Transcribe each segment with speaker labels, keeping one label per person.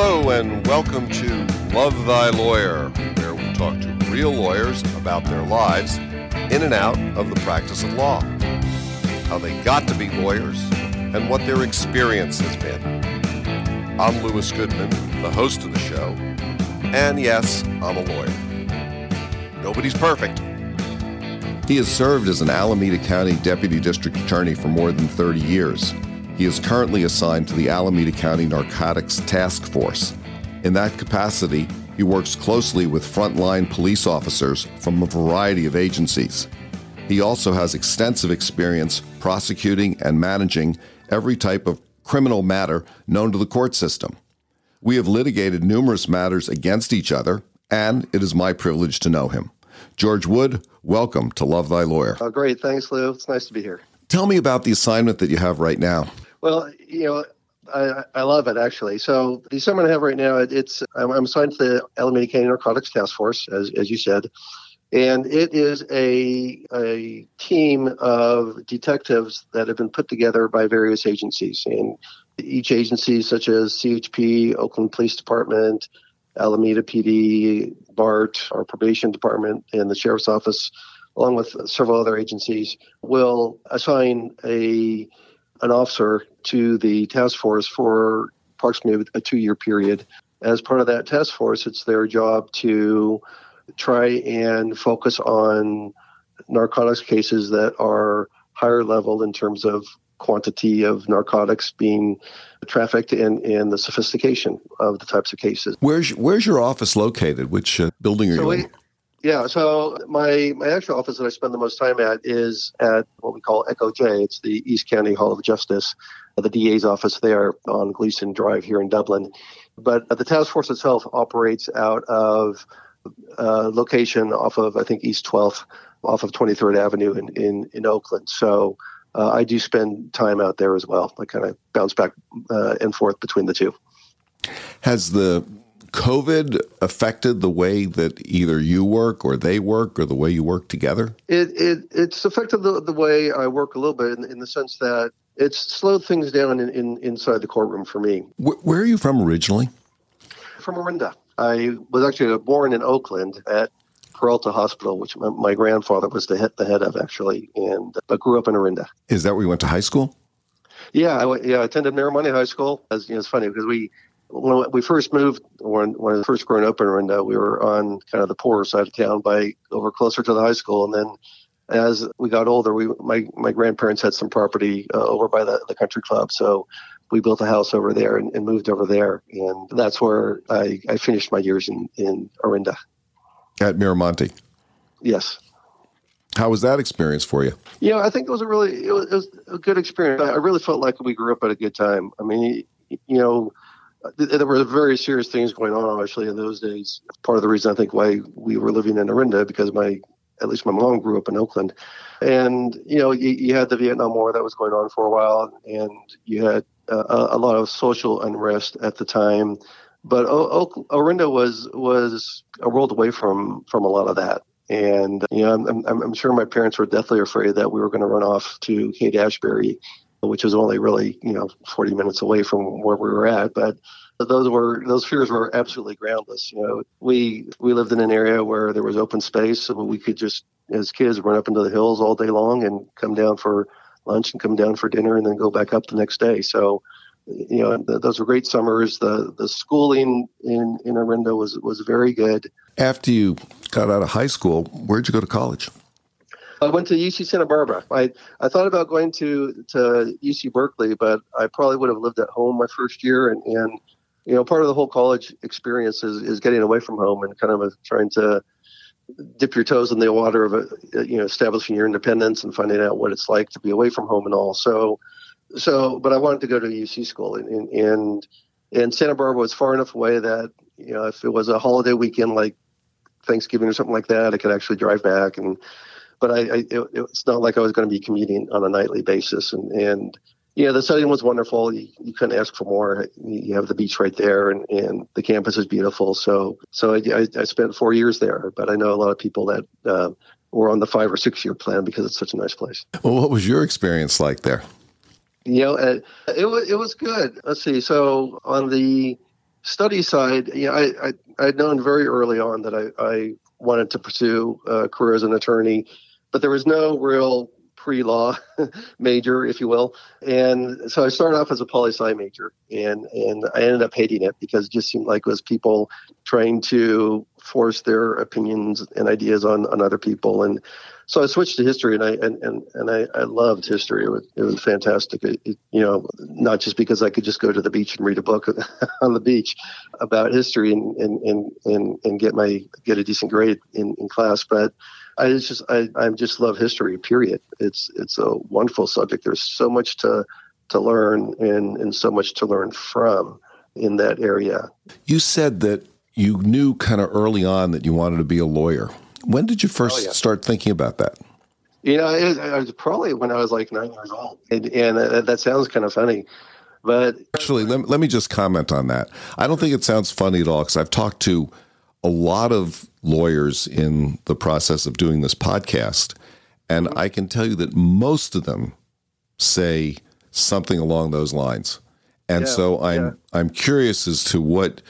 Speaker 1: Hello, and welcome to Love Thy Lawyer, where we talk to real lawyers about their lives in and out of the practice of law, how they got to be lawyers, and what their experience has been. I'm Louis Goodman, the host of the show, and yes, I'm a lawyer. Nobody's perfect. He has served as an Alameda County Deputy District Attorney for more than 30 years. He is currently assigned to the Alameda County Narcotics Task Force. In that capacity, he works closely with frontline police officers from a variety of agencies. He also has extensive experience prosecuting and managing every type of criminal matter known to the court system. We have litigated numerous matters against each other, and it is my privilege to know him. George Wood, welcome to Love Thy Lawyer.
Speaker 2: Oh, great. Thanks, Lou. It's nice to be here.
Speaker 1: Tell me about the assignment that you have right now.
Speaker 2: Well, you know, I, I love it actually. So the assignment I have right now, it, it's I'm, I'm assigned to the Alameda County Narcotics Task Force, as as you said, and it is a a team of detectives that have been put together by various agencies, and each agency, such as CHP, Oakland Police Department, Alameda PD, BART, our probation department, and the sheriff's office, along with several other agencies, will assign a an officer to the task force for approximately a two year period. As part of that task force, it's their job to try and focus on narcotics cases that are higher level in terms of quantity of narcotics being trafficked and, and the sophistication of the types of cases.
Speaker 1: Where's where's your office located? Which uh, building are so you we, in?
Speaker 2: Yeah, so my my actual office that I spend the most time at is at what we call Echo J. It's the East County Hall of Justice, the DA's office there on Gleason Drive here in Dublin. But the task force itself operates out of a uh, location off of I think East 12th, off of 23rd Avenue in in, in Oakland. So uh, I do spend time out there as well. I kind of bounce back uh, and forth between the two.
Speaker 1: Has the COVID affected the way that either you work or they work or the way you work together?
Speaker 2: It, it it's affected the, the way I work a little bit in, in the sense that it's slowed things down in, in inside the courtroom for me.
Speaker 1: Where, where are you from originally?
Speaker 2: From Orinda. I was actually born in Oakland at Peralta Hospital, which my, my grandfather was the head, the head of actually, and but grew up in Orinda.
Speaker 1: Is that where you went to high school?
Speaker 2: Yeah, I, yeah, I attended Miramonte High School. As you know, it's funny because we when we first moved, when when I first growing up in Orinda, we were on kind of the poorer side of town, by over closer to the high school, and then as we got older, we my my grandparents had some property uh, over by the, the country club, so we built a house over there and, and, moved over there, and that's where I, I finished my years in in Orinda.
Speaker 1: At Miramonte.
Speaker 2: Yes.
Speaker 1: How was that experience for you?
Speaker 2: Yeah, I think it was a really it was, it was a good experience. I really felt like we grew up at a good time. I mean, you know there were very serious things going on obviously in those days. Part of the reason i think why we were living in orinda because my at least my mom grew up in oakland. And you know you, you had the vietnam war that was going on for a while and you had uh, a, lot of social unrest at the time. But o- orinda was was a world away from from a lot of that. And you know I'm, I'm, I'm sure my parents were deathly afraid that we were going to run off to haight ashbury which was only really you know 40 minutes away from where we were at but those were those fears were absolutely groundless you know. We we lived in an area where there was open space so we could just as kids run up into the hills all day long and come down for lunch and come down for dinner and then go back up the next day. So you know those were great summers. The the schooling in in Orinda was was very good.
Speaker 1: After you got out of high school where'd you go to college
Speaker 2: I went to UC Santa Barbara. I, I thought about going to, to UC Berkeley, but I probably would have lived at home my first year. And, and you know, part of the whole college experience is, is getting away from home and kind of trying to dip your toes in the water of, a, you know, establishing your independence and finding out what it's like to be away from home and all. So, so, but I wanted to go to UC school and, and, and Santa Barbara was far enough away that, you know, if it was a holiday weekend like Thanksgiving or something like that, I could actually drive back and, but I, I it, it's not like I was going to be commuting on a nightly basis. And, and yeah, the setting was wonderful. You, you couldn't ask for more. You have the beach right there, and, and the campus is beautiful. So, so I, I, spent four years there. But I know a lot of people that uh, were on the five or six year plan because it's such a nice place.
Speaker 1: Well, what was your experience like there?
Speaker 2: You know, uh, it was it was good. Let's see. So on the study side, you know, I, I I'd known very early on that I, I wanted to pursue a career as an attorney, but there was no real pre-law major, if you will. And so I started off as a poli sci major, and and I ended up hating it because it just seemed like it was people trying to force their opinions and ideas on on other people. And so I switched to history, and I and and, and I, I loved history. It was it was fantastic. It, it, you know, not just because I could just go to the beach and read a book on the beach about history and and and and, and get my get a decent grade in, in class, but I just I, I just love history. Period. It's it's a wonderful subject. There's so much to to learn and and so much to learn from in that area.
Speaker 1: You said that you knew kind of early on that you wanted to be a lawyer. When did you first oh, yeah. start thinking about that?
Speaker 2: You know, it, it, was probably when I was like nine years old, and, and uh, that sounds kind of funny. But
Speaker 1: actually, let, let me just comment on that. I don't think it sounds funny at all because I've talked to a lot of lawyers in the process of doing this podcast, and I can tell you that most of them say something along those lines. And yeah, so I'm yeah. I'm curious as to what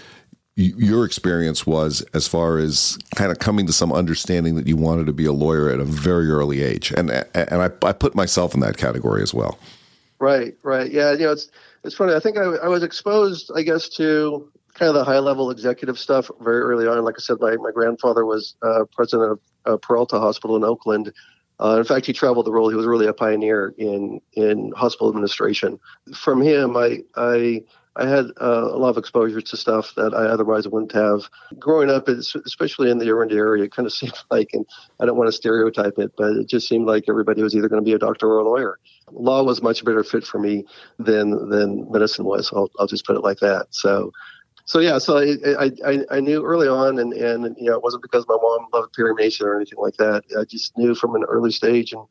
Speaker 1: your experience was as far as kind of coming to some understanding that you wanted to be a lawyer at a very early age, and and I, I put myself in that category as well.
Speaker 2: Right, right, yeah. You know, it's it's funny. I think I, I was exposed, I guess, to kind of the high level executive stuff very early on. Like I said, my, my grandfather was uh, president of uh, Peralta Hospital in Oakland. Uh, in fact, he traveled the world. He was really a pioneer in in hospital administration. From him, I I I had uh, a lot of exposure to stuff that I otherwise wouldn't have. Growing up, especially in the Orinda area, it kind of seemed like, and I don't want to stereotype it, but it just seemed like everybody was either going to be a doctor or a lawyer. Law was much better fit for me than than medicine was. I'll, I'll just put it like that. So so yeah, so I, I, I knew early on, and, and you know, it wasn't because my mom loved Perry Mason or anything like that. I just knew from an early stage. And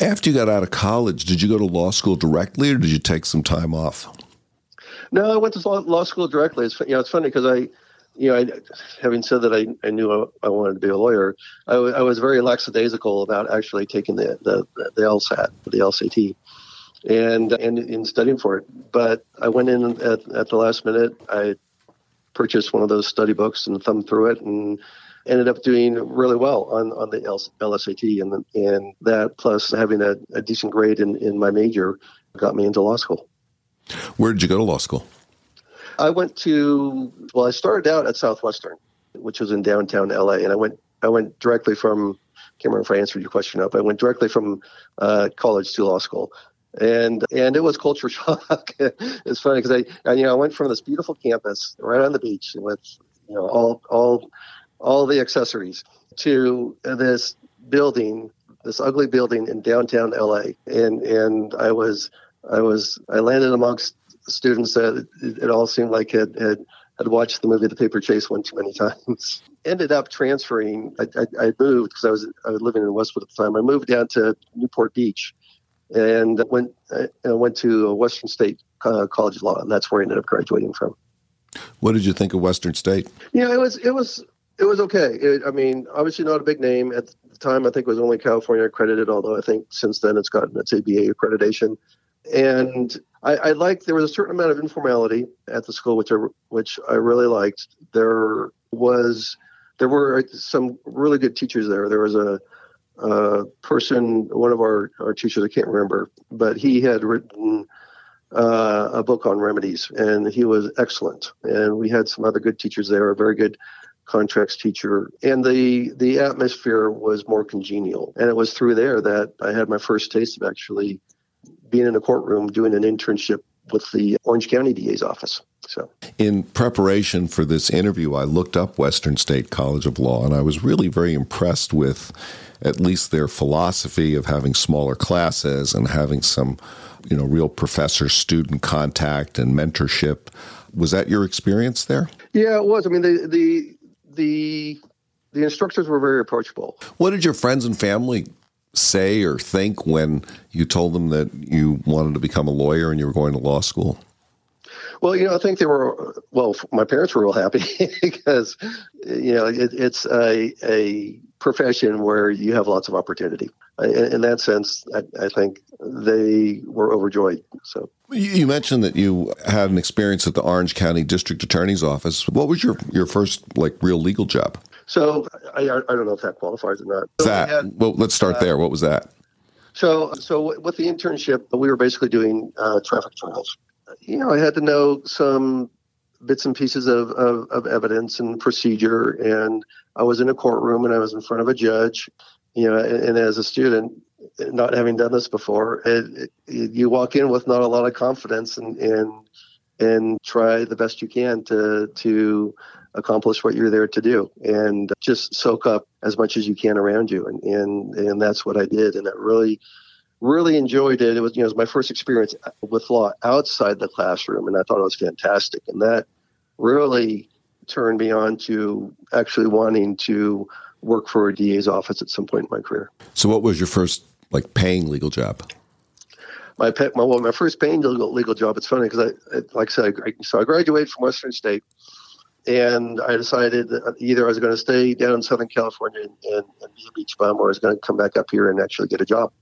Speaker 1: after you got out of college, did you go to law school directly, or did you take some time off?
Speaker 2: No, I went to law school directly. It's you know, it's funny because I, you know, I, having said that, I, I knew I, I wanted to be a lawyer. I, w- I was very lackadaisical about actually taking the the, the LSAT, the LSAT and and in studying for it. But I went in at, at the last minute. I purchased one of those study books and thumbed through it and ended up doing really well on, on the LSAT. And, and that plus having a, a decent grade in, in my major got me into law school.
Speaker 1: Where did you go to law school?
Speaker 2: I went to, well, I started out at Southwestern, which was in downtown LA. And I went, I went directly from, I can't remember if I answered your question up. I went directly from uh, college to law school and and it was culture shock. it's funny because I, I, you know I went from this beautiful campus right on the beach with you know all all all the accessories to this building, this ugly building in downtown LA, and and I was I was I landed amongst students that it, it all seemed like had had had watched the movie The Paper Chase one too many times. Ended up transferring. I, I, I moved because I was I was living in Westwood at the time. I moved down to Newport Beach and went uh, went to Western State uh, College of Law, and that's where I ended up graduating from.
Speaker 1: What did you think of Western State?
Speaker 2: Yeah, it was it was it was okay. It, I mean, obviously not a big name at the time. I think it was only California accredited, although I think since then it's gotten its ABA accreditation. And I, I liked there was a certain amount of informality at the school, which I which I really liked. There was there were some really good teachers there. There was a uh, person, one of our, our teachers, I can't remember, but he had written uh, a book on remedies, and he was excellent. And we had some other good teachers there, a very good contracts teacher, and the the atmosphere was more congenial. And it was through there that I had my first taste of actually being in a courtroom doing an internship with the Orange County DA's office. So,
Speaker 1: in preparation for this interview, I looked up Western State College of Law, and I was really very impressed with at least their philosophy of having smaller classes and having some, you know, real professor student contact and mentorship. Was that your experience there?
Speaker 2: Yeah, it was. I mean, the the the the instructors were very approachable.
Speaker 1: What did your friends and family say or think when you told them that you wanted to become a lawyer and you were going to law school?
Speaker 2: Well, you know, I think they were. Well, my parents were real happy because, you know, it, it's a a profession where you have lots of opportunity. in, in that sense, I, I, think they were overjoyed. So
Speaker 1: you mentioned that you had an experience at the Orange County District Attorney's Office. What was your your first like real legal job?
Speaker 2: So I, I don't know if that qualifies or not.
Speaker 1: So that we had, well, let's start uh, there. What was that?
Speaker 2: So so with the internship, we were basically doing uh, traffic trials. You know, I had to know some bits and pieces of, of, of evidence and procedure, and I was in a courtroom and I was in front of a judge you know, and, and as a student, not having done this before, it, it, you walk in with not a lot of confidence and and and try the best you can to to accomplish what you're there to do and just soak up as much as you can around you and and and that's what I did and I really really enjoyed it it was you know it was my first experience with law outside the classroom and I thought it was fantastic and that really turned me on to actually wanting to work for a DA's office at some point in my career.
Speaker 1: So, what was your first like paying legal job?
Speaker 2: My pet, my well, my first paying legal, legal job. It's funny because I, like I said, I, so I graduated from Western State, and I decided either I was going to stay down in Southern California and, and, be a beach bum, or I was going to come back up here and actually get a job.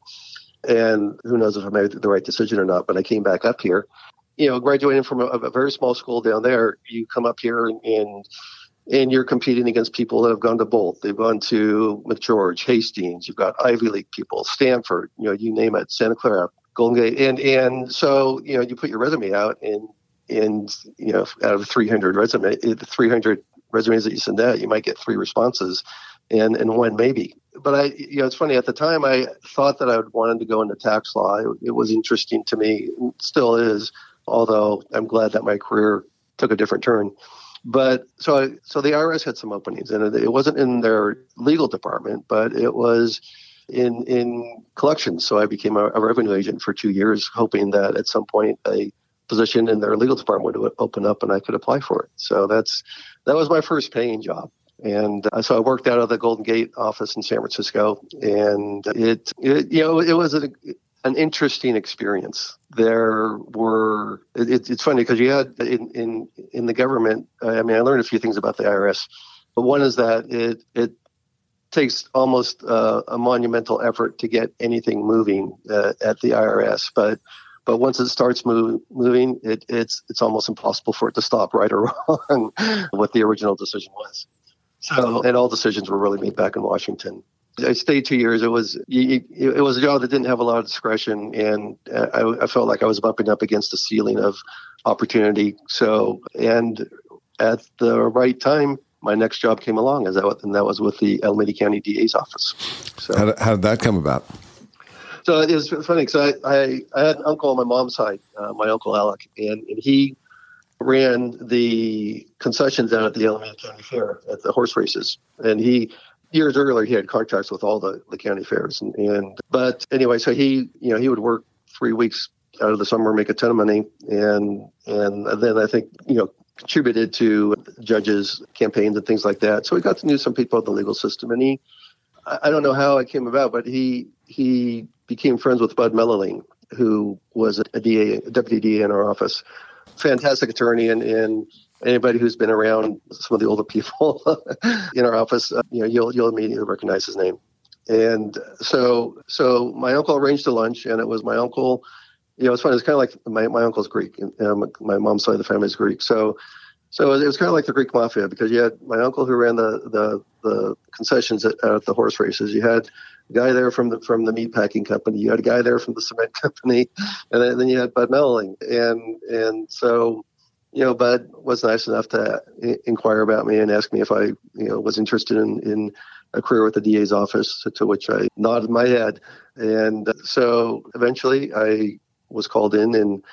Speaker 2: And who knows if I made the right decision or not? But I came back up here. You know, graduating from a, a very small school down there, you come up here and, and and you're competing against people that have gone to both. They've gone to McGeorge, Hastings. You've got Ivy League people, Stanford. You know, you name it, Santa Clara, Golden Gate, and and so you know you put your resume out, and and you know out of 300 resume, eh, 300 resumes that you send out, you might get three responses, and and one maybe. But I, you know, it's funny. At the time, I thought that I would wanted to go into tax law. It, it was interesting to me, still is. Although I'm glad that my career took a different turn. But so I, so the IRS had some openings, and it wasn't in their legal department, but it was in in collections. So I became a, a revenue agent for two years, hoping that at some point a position in their legal department would open up and I could apply for it. So that's that was my first paying job. And uh, so I worked out of the Golden Gate office in San Francisco, and it, it you know, it was a, an interesting experience. There were it, it's funny because you had in, in in the government. I mean, I learned a few things about the IRS, but one is that it it takes almost uh, a monumental effort to get anything moving uh, at the IRS, but but once it starts move, moving, it, it's it's almost impossible for it to stop, right or wrong, what the original decision was. So, and all decisions were really made back in Washington. I stayed two years. It was it was a job that didn't have a lot of discretion, and I, I felt like I was bumping up against the ceiling of opportunity. So, and at the right time, my next job came along, as that, and that was with the Alameda County DA's office.
Speaker 1: So, how did, how did that come about?
Speaker 2: So it was funny because I, I, I, had an uncle on my mom's side, uh, my uncle Alec, and, and he ran the concessions down at the Alameda County Fair at the horse races, and he years earlier he had contracts with all the, the county fairs and, and but anyway so he you know he would work three weeks out of the summer make a ton of money and and then i think you know contributed to judges campaigns and things like that. So he got to know some people in the legal system and he i don't know how it came about but he he became friends with bud mellerling who was a da a deputy da in our office fantastic attorney and and anybody who's been around some of the older people in our office, uh, you know, you'll you'll immediately recognize his name. And so, so my uncle arranged a lunch, and it was my uncle. You know, it's funny. It's kind of like my, my uncle's Greek, and my mom's side of the family is Greek. So, so it was kind of like the Greek mafia because you had my uncle who ran the the, the concessions at, at the horse races. You had guy there from the from the meat packing company. You had a guy there from the cement company, and then, you had Bud Melling. And and so you know, Bud was nice enough to inquire about me and ask me if I, you know, was interested in, in a career with the DA's office, to, to which I nodded my head. And so eventually I was called in and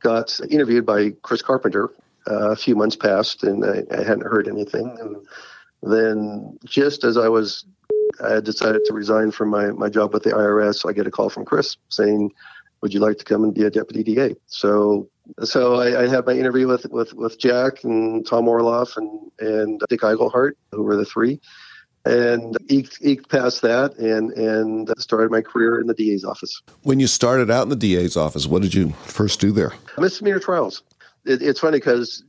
Speaker 2: got interviewed by Chris Carpenter. Uh, a few months passed and I, I hadn't heard anything. And then just as I was, I had decided to resign from my, my job with the IRS, I get a call from Chris saying, would you like to come and be a deputy DA? So so I, I, had my interview with, with, with Jack and Tom Orloff and, and Dick Iglehart, who were the three, and eked, eked past that and, and started my career in the DA's office.
Speaker 1: When you started out in the DA's office, what did you first do there?
Speaker 2: Misdemeanor trials. It, it's funny because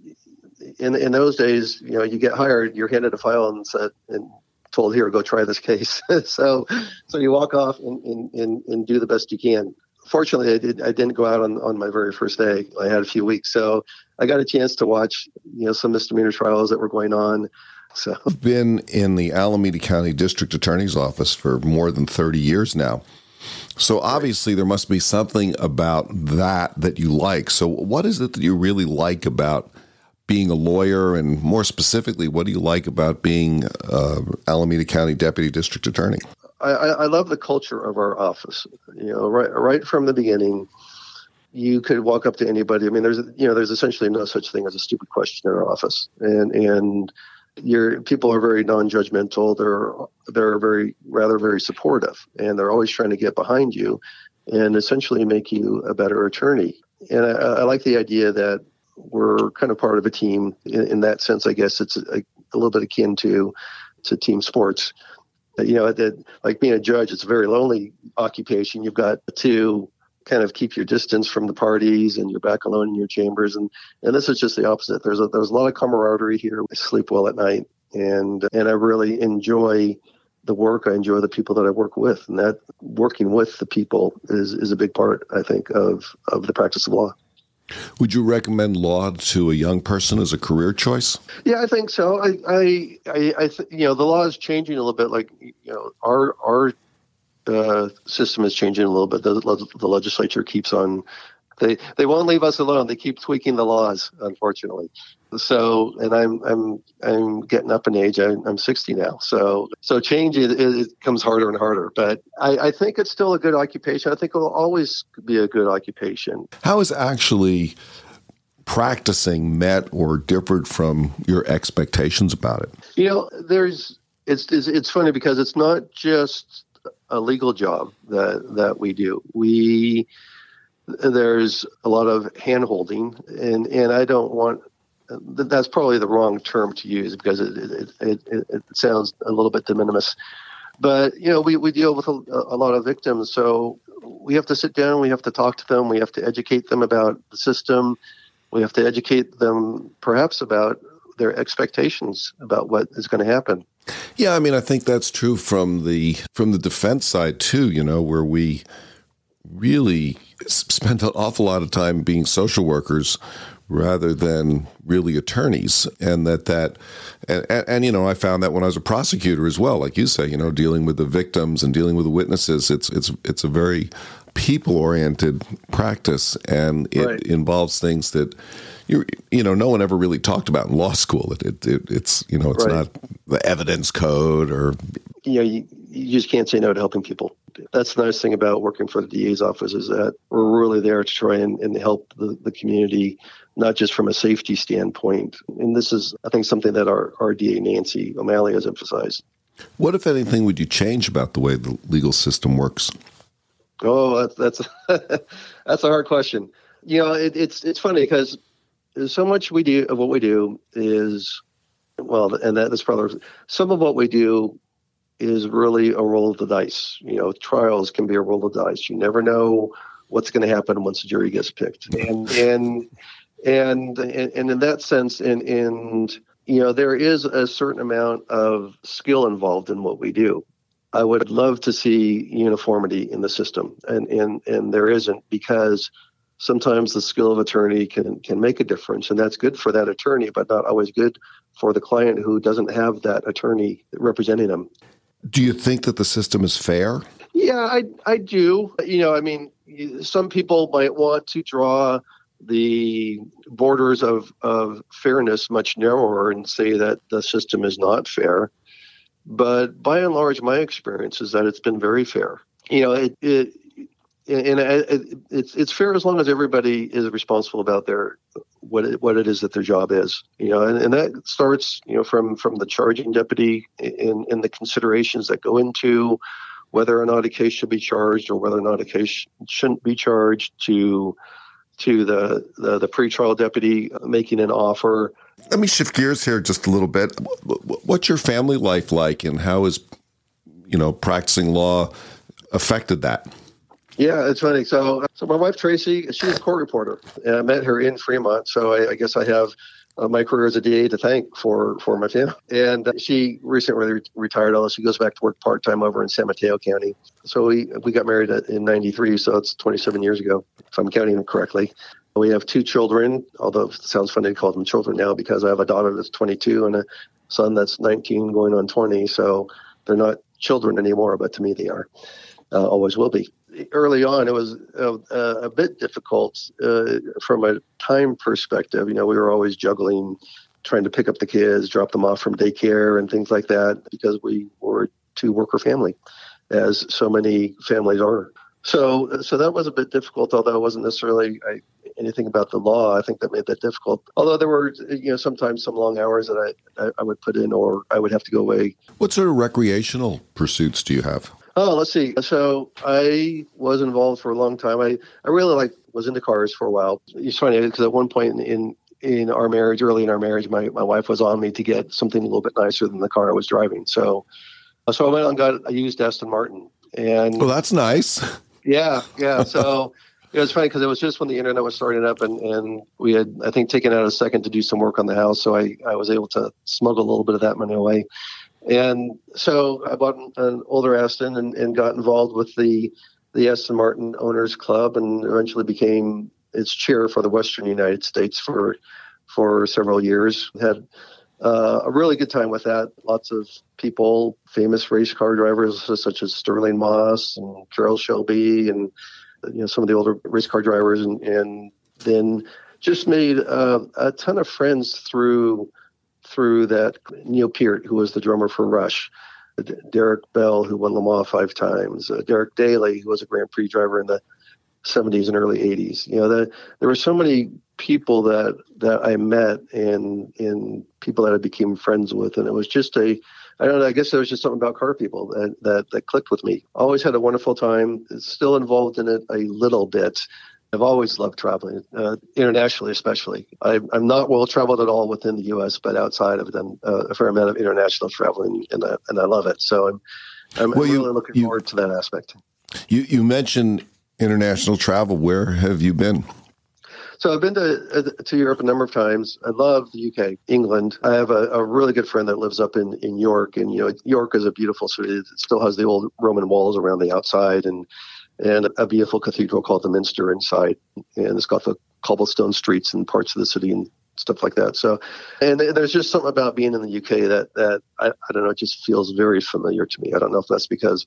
Speaker 2: in in those days, you know, you get hired, you're handed a file and said, and told here, go try this case. so, so you walk off and, and, and, and do the best you can. Fortunately, I, did, I didn't go out on, on my very first day. I had a few weeks. So I got a chance to watch, you know, some misdemeanor trials that were going on. So
Speaker 1: I've been in the Alameda County District Attorney's Office for more than 30 years now. So obviously there must be something about that that you like. So what is it that you really like about being a lawyer, and more specifically, what do you like about being uh, Alameda County Deputy District Attorney?
Speaker 2: I, I love the culture of our office. You know, right right from the beginning, you could walk up to anybody. I mean, there's you know, there's essentially no such thing as a stupid question in our office, and and your people are very non-judgmental. They're they're very rather very supportive, and they're always trying to get behind you, and essentially make you a better attorney. And I, I like the idea that we're kind of part of a team. In, in that sense, I guess it's a, a, little bit akin to to team sports. You know, that like being a judge, it's a very lonely occupation. You've got to kind of keep your distance from the parties and you're back alone in your chambers and and this is just the opposite there's a there's a lot of camaraderie here i sleep well at night and and i really enjoy the work i enjoy the people that i work with and that working with the people is is a big part i think of of the practice of law
Speaker 1: would you recommend law to a young person as a career choice?
Speaker 2: Yeah, I think so. I, I, I, I th- you know, the law is changing a little bit. Like, you know, our our uh, system is changing a little bit. The, the legislature keeps on they they won't leave us alone. They keep tweaking the laws, unfortunately. So, and I'm I'm I'm getting up in age. I, am 60 now. So so change it, it, comes harder and harder. But I, I think it's still a good occupation. I think it'll always be a good occupation.
Speaker 1: How is actually practicing met or differed from your expectations about it?
Speaker 2: You know, there's it's it's, it's funny because it's not just a legal job that that we do. We there's a lot of hand holding, and and I don't want that's probably the wrong term to use because it it, it, it sounds a little bit de minimis. But you know, we, we deal with a, a lot of victims, so we have to sit down, we have to talk to them, we have to educate them about the system, we have to educate them perhaps about their expectations about what is going to happen.
Speaker 1: Yeah, I mean, I think that's true from the from the defense side too. You know, where we really spend an awful lot of time being social workers rather than really attorneys and that that and, and, and, you know i found that when i was a prosecutor as well like you say you know dealing with the victims and dealing with the witnesses it's it's it's a very people oriented practice and it right. involves things that you you know no one ever really talked about in law school it, it, it it's you know it's right. not the evidence code or
Speaker 2: you know you, you just can't say no to helping people that's the nice thing about working for the DA's office is that we're really there to try and, and help the, the community, not just from a safety standpoint. And this is, I think, something that our, our DA, Nancy O'Malley, has emphasized.
Speaker 1: What, if anything, would you change about the way the legal system works?
Speaker 2: Oh, that's that's, that's a hard question. You know, it, it's it's funny because so much we do of what we do is well, and that, that is probably some of what we do is really a roll of the dice. You know, trials can be a roll of dice. You never know what's going to happen once the jury gets picked. And and and and in that sense, and and you know, there is a certain amount of skill involved in what we do. I would love to see uniformity in the system, and and and there isn't because sometimes the skill of attorney can can make a difference, and that's good for that attorney, but not always good for the client who doesn't have that attorney representing them.
Speaker 1: Do you think that the system is fair?
Speaker 2: Yeah, I I do. You know, I mean, some people might want to draw the borders of, of fairness much narrower and say that the system is not fair. But by and large, my experience is that it's been very fair. You know, it, it and uh, it's it's fair as long as everybody is responsible about their what it, what it is that their job is. You know, and, and that starts you know from from the charging deputy in in the considerations that go into whether or not a case should be charged or whether or not a case shouldn't be charged to to the the, the pretrial deputy making an offer.
Speaker 1: Let me shift gears here just a little bit. What's your family life like, and how is you know practicing law affected that?
Speaker 2: Yeah, it's funny. So, so my wife Tracy, she's a court reporter, and I met her in Fremont. So I, I guess I have uh, my career as a DA to thank for for my family. And uh, she recently re- retired, although she goes back to work part time over in San Mateo County. So we we got married in '93, so it's 27 years ago, if I'm counting them correctly. We have two children, although it sounds funny to call them children now because I have a daughter that's 22 and a son that's 19 going on 20. So they're not children anymore, but to me they are. Uh, always will be. Early on, it was uh, a bit difficult uh, from a time perspective. You know, we were always juggling, trying to pick up the kids, drop them off from daycare, and things like that because we were two worker family, as so many families are. So, so that was a bit difficult, although it wasn't necessarily I, anything about the law. I think that made that difficult. Although there were, you know, sometimes some long hours that I, I, I would put in, or I would have to go away.
Speaker 1: What sort of recreational pursuits do you have?
Speaker 2: Oh, let's see. So I was involved for a long time. I, I really like was into cars for a while. It's funny because at one point in in our marriage, early in our marriage, my, my wife was on me to get something a little bit nicer than the car I was driving. So so I went and got a used Aston Martin. And
Speaker 1: well, that's nice.
Speaker 2: Yeah, yeah. So it was funny because it was just when the internet was starting up, and, and we had I think taken out a second to do some work on the house, so I I was able to smuggle a little bit of that money away. And so I bought an older Aston and, and got involved with the the Aston Martin Owners Club, and eventually became its chair for the Western United States for for several years. Had uh, a really good time with that. Lots of people, famous race car drivers such as Stirling Moss and Carroll Shelby, and you know some of the older race car drivers, and, and then just made uh, a ton of friends through through that. Neil Peart, who was the drummer for Rush. Derek Bell, who won Le Mans five times, uh, Derek Daly, who was a Grand Prix driver in the 70s and early 80s. You know, the, there were so many people that that I met and and people that I became friends with, and it was just a I don't know. I guess there was just something about car people that that, that clicked with me. Always had a wonderful time. Still involved in it a little bit. I've always loved traveling, uh, internationally especially. I, am not well traveled at all within the U.S., but outside of them, uh, a fair amount of international traveling, and I, and I love it. So I'm I'm, well, I'm really looking you, forward to that aspect.
Speaker 1: You you mentioned international travel. Where have you been?
Speaker 2: So I've been to uh, to Europe a number of times. I love the UK, England. I have a, a, really good friend that lives up in, in York, and you know York is a beautiful city. It still has the old Roman walls around the outside, and and a beautiful cathedral called the Minster inside, and it's got the cobblestone streets and parts of the city and stuff like that. So, and there's just something about being in the UK that that I, I don't know, it just feels very familiar to me. I don't know if that's because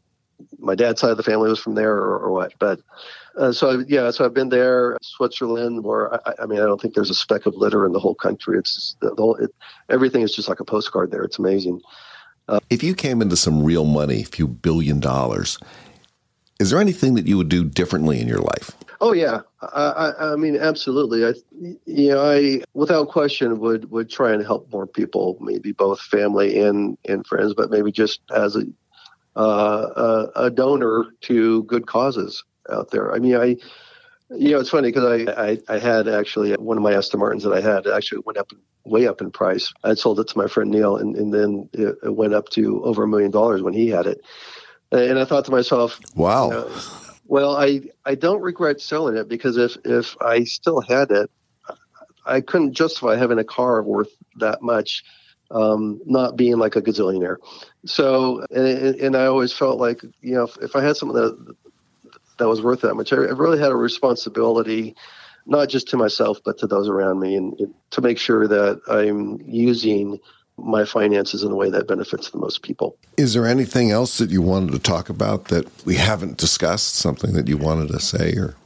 Speaker 2: my dad's side of the family was from there or, or what. But uh, so yeah, so I've been there, Switzerland, where I, I, mean I don't think there's a speck of litter in the whole country. It's the, the whole it, everything is just like a postcard there. It's amazing.
Speaker 1: Uh, if you came into some real money, a few billion dollars, is there anything that you would do differently in your life?
Speaker 2: Oh yeah, I, I, I mean absolutely. I, you know, I without question would would try and help more people, maybe both family and and friends, but maybe just as a uh, a, a, donor to good causes out there. I mean, I, you know, it's funny because I, I, I, had actually one of my Aston Martins that I had actually went up way up in price. I sold it to my friend Neil, and, and then it, it went up to over a million dollars when he had it. And I thought to myself,
Speaker 1: wow.
Speaker 2: You know, well, I, I don't regret selling it because if, if I still had it, I couldn't justify having a car worth that much um, not being like a gazillionaire. So, and, and I always felt like, you know, if, if I had something that, that was worth that much, I, really had a responsibility, not just to myself, but to those around me and, and to make sure that I'm using my finances in a way that benefits the most people.
Speaker 1: Is there anything else that you wanted to talk about that we haven't discussed? Something that you wanted to say or?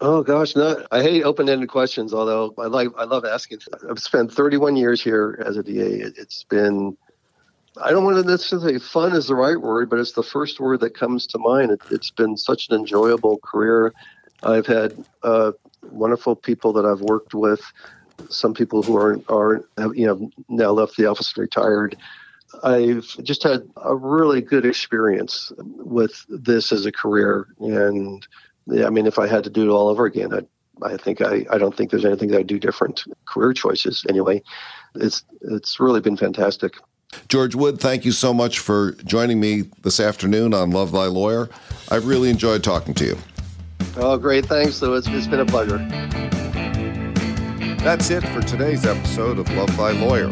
Speaker 2: Oh gosh, no! I hate open-ended questions. Although I like, I love asking. I've spent 31 years here as a DA. It's been, I don't want to necessarily fun is the right word, but it's the first word that comes to mind. It, has been such an enjoyable career. I've had uh, wonderful people that I've worked with. Some people who are are you know now left the office, retired. I've just had a really good experience with this as a career, and yeah, I mean, if I had to do it all over again, I, I think I, I don't think there's anything that I'd do different. Career choices, anyway. It's it's really been fantastic.
Speaker 1: George Wood, thank you so much for joining me this afternoon on Love Thy Lawyer. I've really enjoyed talking to you.
Speaker 2: Oh, great. Thanks, Lou. It's, it's been a pleasure.
Speaker 1: That's it for today's episode of Love Thy Lawyer.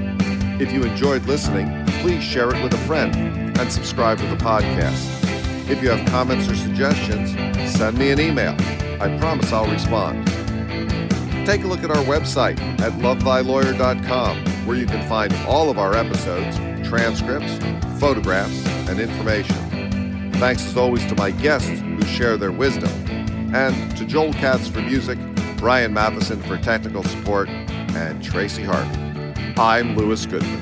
Speaker 1: If you enjoyed listening, please share it with a friend and subscribe to the podcast. If you have comments or suggestions, send me an email. I promise I'll respond. Take a look at our website at lovethylawyer.com, where you can find all of our episodes, transcripts, photographs, and information. Thanks as always to my guests who share their wisdom, and to Joel Katz for music, Brian Matheson for technical support, and Tracy Harvey. I'm Louis Goodman.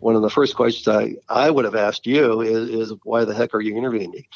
Speaker 2: One of the first questions I, I would have asked you is, is why the heck are you interviewing me?